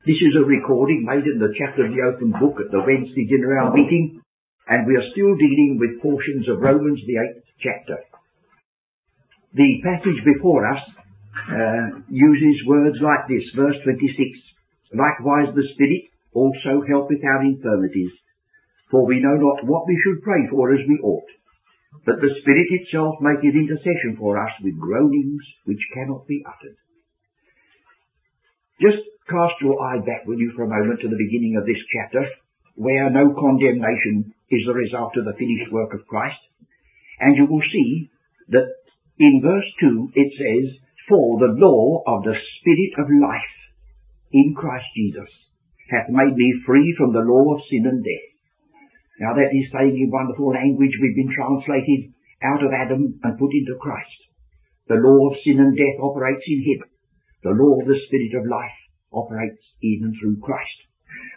This is a recording made in the chapel of the open book at the Wednesday dinner hour meeting, and we are still dealing with portions of Romans, the eighth chapter. The passage before us uh, uses words like this, verse 26. Likewise the Spirit also helpeth our infirmities, for we know not what we should pray for as we ought. But the Spirit itself maketh intercession for us with groanings which cannot be uttered. Just cast your eye back, will you, for a moment to the beginning of this chapter, where no condemnation is the result of the finished work of Christ. And you will see that in verse 2 it says, For the law of the Spirit of life in Christ Jesus hath made me free from the law of sin and death. Now that is saying in wonderful language we've been translated out of Adam and put into Christ. The law of sin and death operates in him. The law of the Spirit of life operates even through Christ.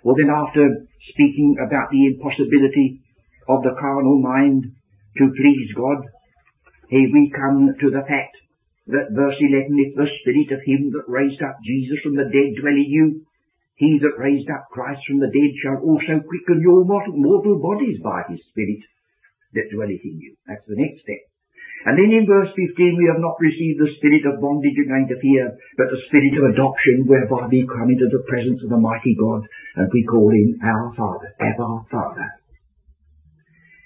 Well then after speaking about the impossibility of the carnal mind to please God, here we come to the fact that verse 11, if the spirit of him that raised up Jesus from the dead dwell in you, he that raised up Christ from the dead shall also quicken your mortal, mortal bodies by his spirit that dwelleth in you. That's the next step. And then in verse 15, we have not received the spirit of bondage again to fear, but the spirit of adoption, whereby we come into the presence of the mighty God, and we call him our Father, our Father.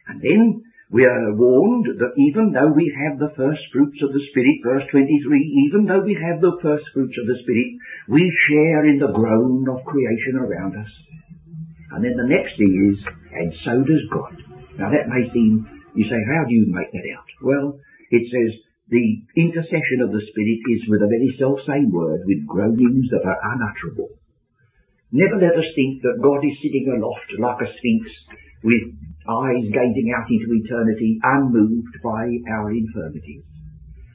And then we are warned that even though we have the first fruits of the Spirit, verse 23, even though we have the first fruits of the Spirit, we share in the groan of creation around us. And then the next thing is, and so does God. Now that may seem, you say, how do you make that out? Well, it says the intercession of the Spirit is with a very self-same word, with groanings that are unutterable. Never let us think that God is sitting aloft like a sphinx with eyes gazing out into eternity, unmoved by our infirmities.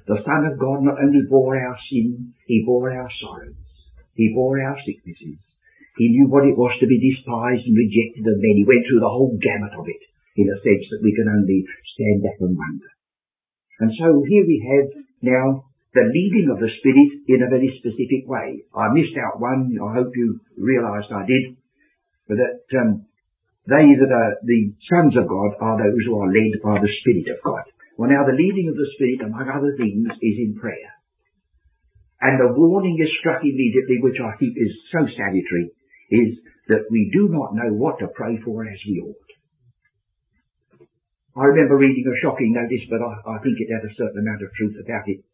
The Son of God not only bore our sin, He bore our sorrows. He bore our sicknesses. He knew what it was to be despised and rejected of men. He went through the whole gamut of it in a sense that we can only stand back and wonder. And so here we have now the leading of the Spirit in a very specific way. I missed out one, I hope you realised I did, but that um, they that are the sons of God are those who are led by the Spirit of God. Well now the leading of the Spirit, among other things, is in prayer. And the warning is struck immediately, which I think is so salutary, is that we do not know what to pray for as we ought. I remember reading a shocking notice, but I, I think it had a certain amount of truth about it.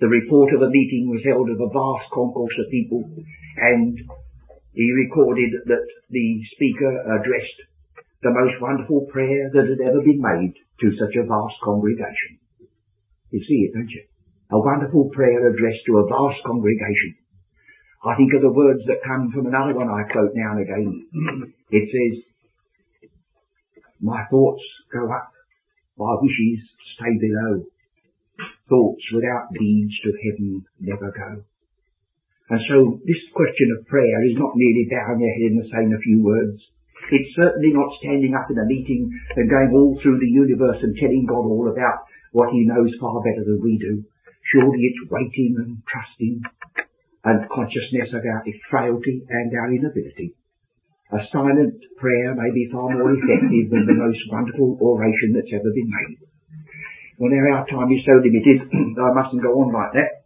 The report of a meeting was held of a vast concourse of people, and he recorded that the speaker addressed the most wonderful prayer that had ever been made to such a vast congregation. You see it, don't you? A wonderful prayer addressed to a vast congregation. I think of the words that come from another one I quote now and again. It says, my thoughts go up, my wishes stay below. Thoughts without deeds to heaven never go. And so this question of prayer is not merely bowing your head and saying a few words. It's certainly not standing up in a meeting and going all through the universe and telling God all about what he knows far better than we do. Surely it's waiting and trusting and consciousness of our frailty and our inability. A silent prayer may be far more effective than the most wonderful oration that's ever been made. Well, now our time is so limited, I mustn't go on like that.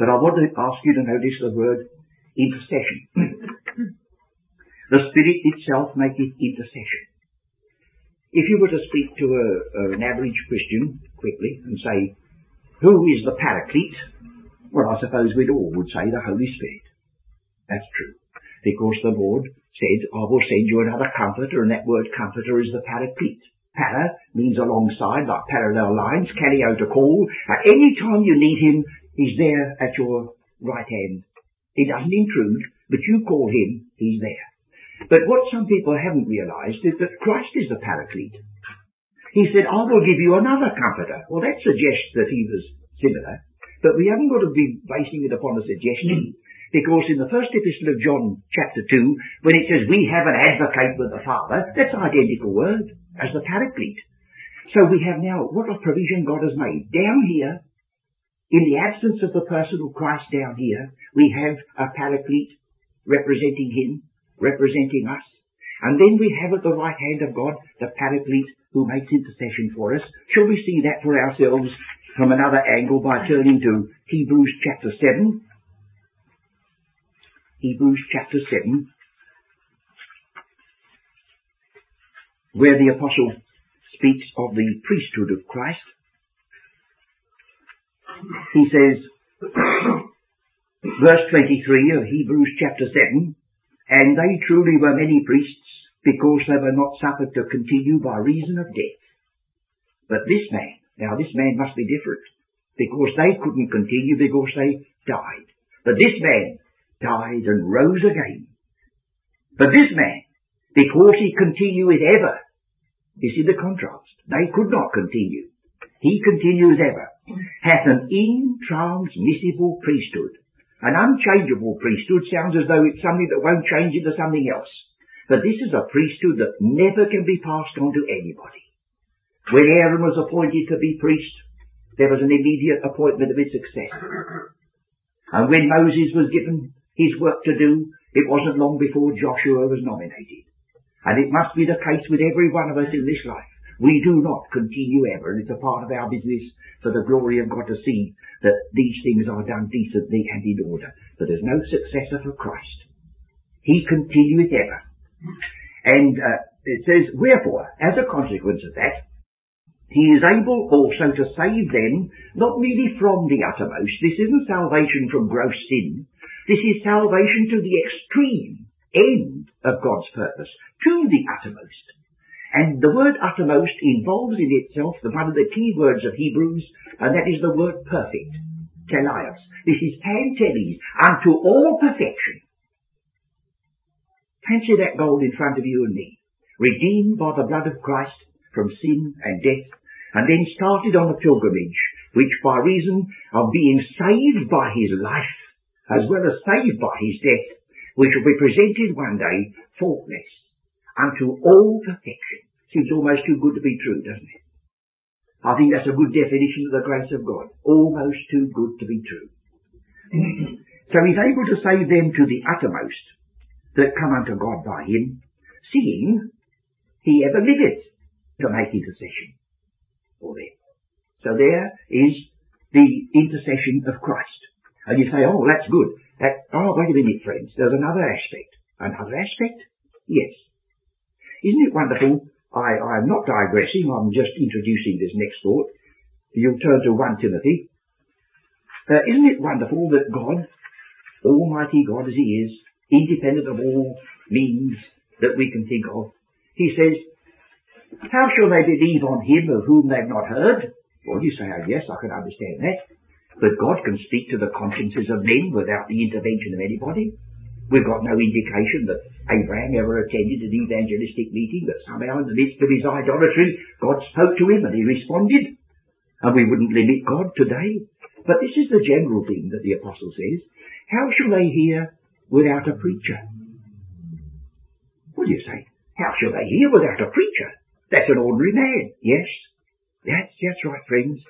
But I want to ask you to notice the word intercession. the Spirit itself maketh intercession. If you were to speak to a, an average Christian quickly and say, who is the paraclete? Well, I suppose we'd all would say the Holy Spirit. That's true. Because the Lord said, I will send you another comforter, and that word comforter is the paraclete. Para means alongside, like parallel lines, carry out a call. At any time you need him, he's there at your right hand. He doesn't intrude, but you call him, he's there. But what some people haven't realized is that Christ is the paraclete. He said, I will give you another comforter. Well, that suggests that he was similar, but we haven't got to be basing it upon a suggestion. Because in the first epistle of John, chapter 2, when it says we have an advocate with the Father, that's an identical word as the paraclete. So we have now, what a provision God has made. Down here, in the absence of the person of Christ down here, we have a paraclete representing him, representing us. And then we have at the right hand of God the Paraclete who makes intercession for us. Shall we see that for ourselves from another angle by turning to Hebrews chapter 7? Hebrews chapter 7, where the apostle speaks of the priesthood of Christ. He says, verse 23 of Hebrews chapter 7, and they truly were many priests because they were not suffered to continue by reason of death. But this man, now this man must be different, because they couldn't continue because they died. But this man died and rose again. But this man, because he continueth ever, you see the contrast. They could not continue. He continues ever, hath an intransmissible priesthood. An unchangeable priesthood sounds as though it's something that won't change into something else. But this is a priesthood that never can be passed on to anybody. When Aaron was appointed to be priest, there was an immediate appointment of his successor. And when Moses was given his work to do, it wasn't long before Joshua was nominated. And it must be the case with every one of us in this life. We do not continue ever, and it's a part of our business for the glory of God to see that these things are done decently and in order. But there's no successor for Christ. He continueth ever. And uh, it says, Wherefore, as a consequence of that, he is able also to save them, not merely from the uttermost. This isn't salvation from gross sin. This is salvation to the extreme end of God's purpose, to the uttermost. And the word uttermost involves in itself the one of the key words of Hebrews, and that is the word perfect. Teleios. This is panteles, unto all perfection. Fancy that goal in front of you and me. Redeemed by the blood of Christ from sin and death, and then started on a pilgrimage, which by reason of being saved by his life, as well as saved by his death, we shall be presented one day faultless unto all perfection. Seems almost too good to be true, doesn't it? I think that's a good definition of the grace of God. Almost too good to be true. so he's able to save them to the uttermost that come unto God by him, seeing he ever liveth to make intercession for them. So there is the intercession of Christ. And you say, oh, that's good. That, oh, wait a minute, friends. There's another aspect. Another aspect? Yes. Isn't it wonderful? I, I'm not digressing, I'm just introducing this next thought. You'll turn to 1 Timothy. Uh, isn't it wonderful that God, Almighty God as He is, independent of all means that we can think of, He says, How shall they believe on Him of whom they've not heard? Well, you say, oh, yes, I can understand that. But God can speak to the consciences of men without the intervention of anybody. We've got no indication that Abraham ever attended an evangelistic meeting, that somehow in the midst of his idolatry, God spoke to him and he responded. And we wouldn't limit God today. But this is the general thing that the apostle says. How shall they hear without a preacher? What do you say? How shall they hear without a preacher? That's an ordinary man. Yes. That's, that's right, friends.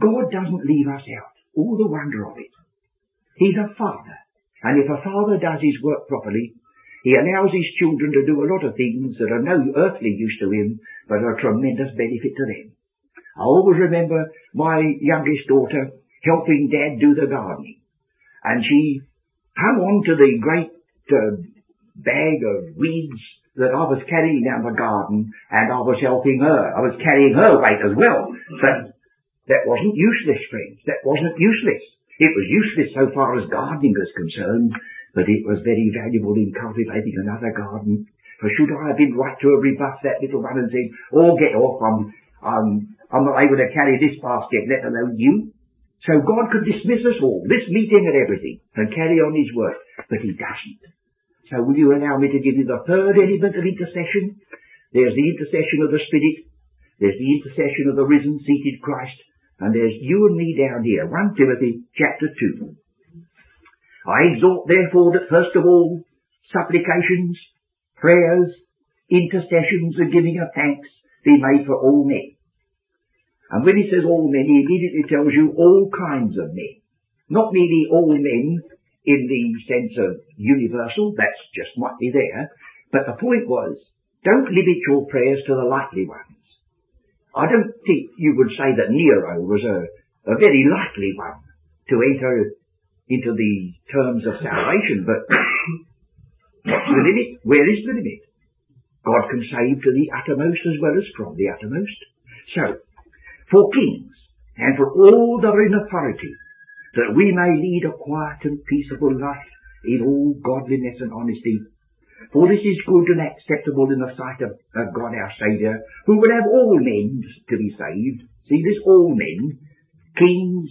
God doesn't leave us out. All the wonder of it. He's a father. And if a father does his work properly, he allows his children to do a lot of things that are no earthly use to him, but are tremendous benefit to them. I always remember my youngest daughter helping dad do the gardening. And she hung on to the great uh, bag of weeds that I was carrying down the garden, and I was helping her. I was carrying her weight as well. But that wasn't useless, friends. That wasn't useless. It was useless so far as gardening was concerned, but it was very valuable in cultivating another garden. For should I have been right to have rebuffed that little one and said, oh, get off, I'm, I'm, I'm not able to carry this basket, let alone you. So God could dismiss us all, this meeting and everything, and carry on his work. But he doesn't. So will you allow me to give you the third element of intercession? There's the intercession of the Spirit. There's the intercession of the risen, seated Christ. And there's you and me down here, 1 Timothy chapter 2. I exhort therefore that first of all, supplications, prayers, intercessions and giving of thanks be made for all men. And when he says all men, he immediately tells you all kinds of men. Not merely all men in the sense of universal, that's just might be there. But the point was, don't limit your prayers to the likely ones. I don't think you would say that Nero was a, a very likely one to enter into the terms of salvation, but what's the limit? Where is the limit? God can save to the uttermost as well as from the uttermost. So, for kings and for all that are in authority, that we may lead a quiet and peaceable life in all godliness and honesty. For this is good and acceptable in the sight of, of God our Saviour, who would have all men to be saved. See this, all men, kings,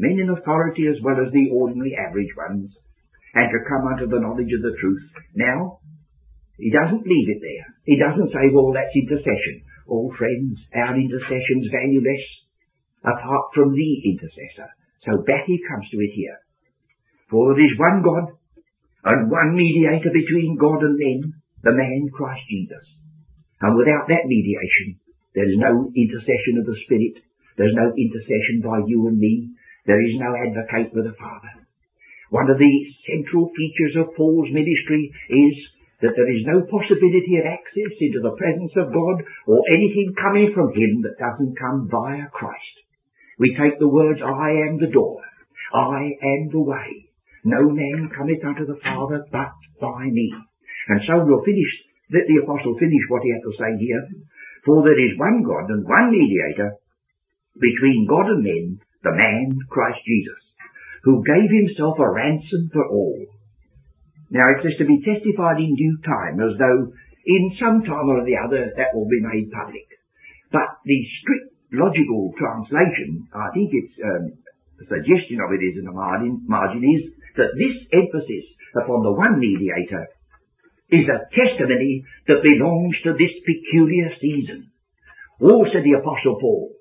men in authority as well as the ordinary average ones, and to come unto the knowledge of the truth. Now, he doesn't leave it there. He doesn't say, well, that's intercession. Oh, friends, our intercession's valueless apart from the intercessor. So back he comes to it here. For there is one God and one mediator between God and men, the man Christ Jesus. And without that mediation, there is no intercession of the Spirit. There's no intercession by you and me. There is no advocate with the Father. One of the central features of Paul's ministry is that there is no possibility of access into the presence of God or anything coming from Him that doesn't come via Christ. We take the words, I am the door. I am the way. No man cometh unto the Father but by me. And so we'll finish, let the apostle finish what he had to say here. For there is one God and one mediator between God and men, the man Christ Jesus, who gave himself a ransom for all. Now it says to be testified in due time, as though in some time or the other that will be made public. But the strict logical translation, I think it's um, the suggestion of it is in the margin, margin is that this emphasis upon the one mediator is a testimony that belongs to this peculiar season. Oh, said the Apostle Paul,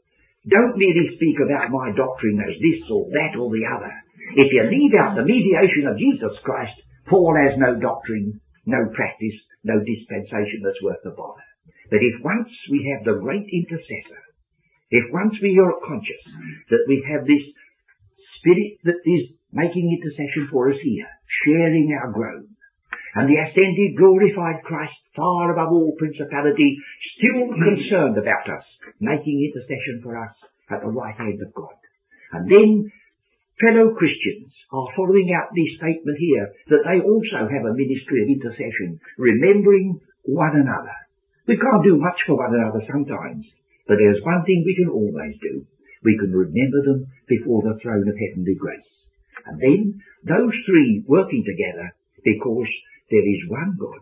don't merely speak about my doctrine as this or that or the other. If you leave out the mediation of Jesus Christ, Paul has no doctrine, no practice, no dispensation that's worth the bother. But if once we have the great intercessor, if once we are conscious that we have this spirit that is making intercession for us here, sharing our groan, and the ascended glorified Christ far above all principality, still concerned about us, making intercession for us at the right hand of God. And then fellow Christians are following out this statement here that they also have a ministry of intercession, remembering one another. We can't do much for one another sometimes, but there's one thing we can always do. We can remember them before the throne of heavenly grace. And then those three working together because there is one God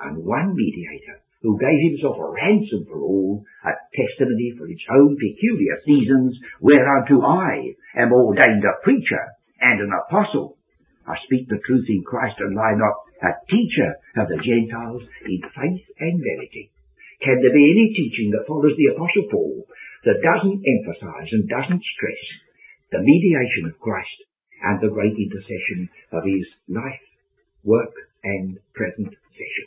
and one mediator who gave himself a ransom for all, a testimony for its own peculiar seasons, whereunto I am ordained a preacher and an apostle. I speak the truth in Christ and lie not, a teacher of the Gentiles in faith and verity. Can there be any teaching that follows the Apostle Paul that doesn't emphasize and doesn't stress the mediation of Christ and the great intercession of his life, work, and present session?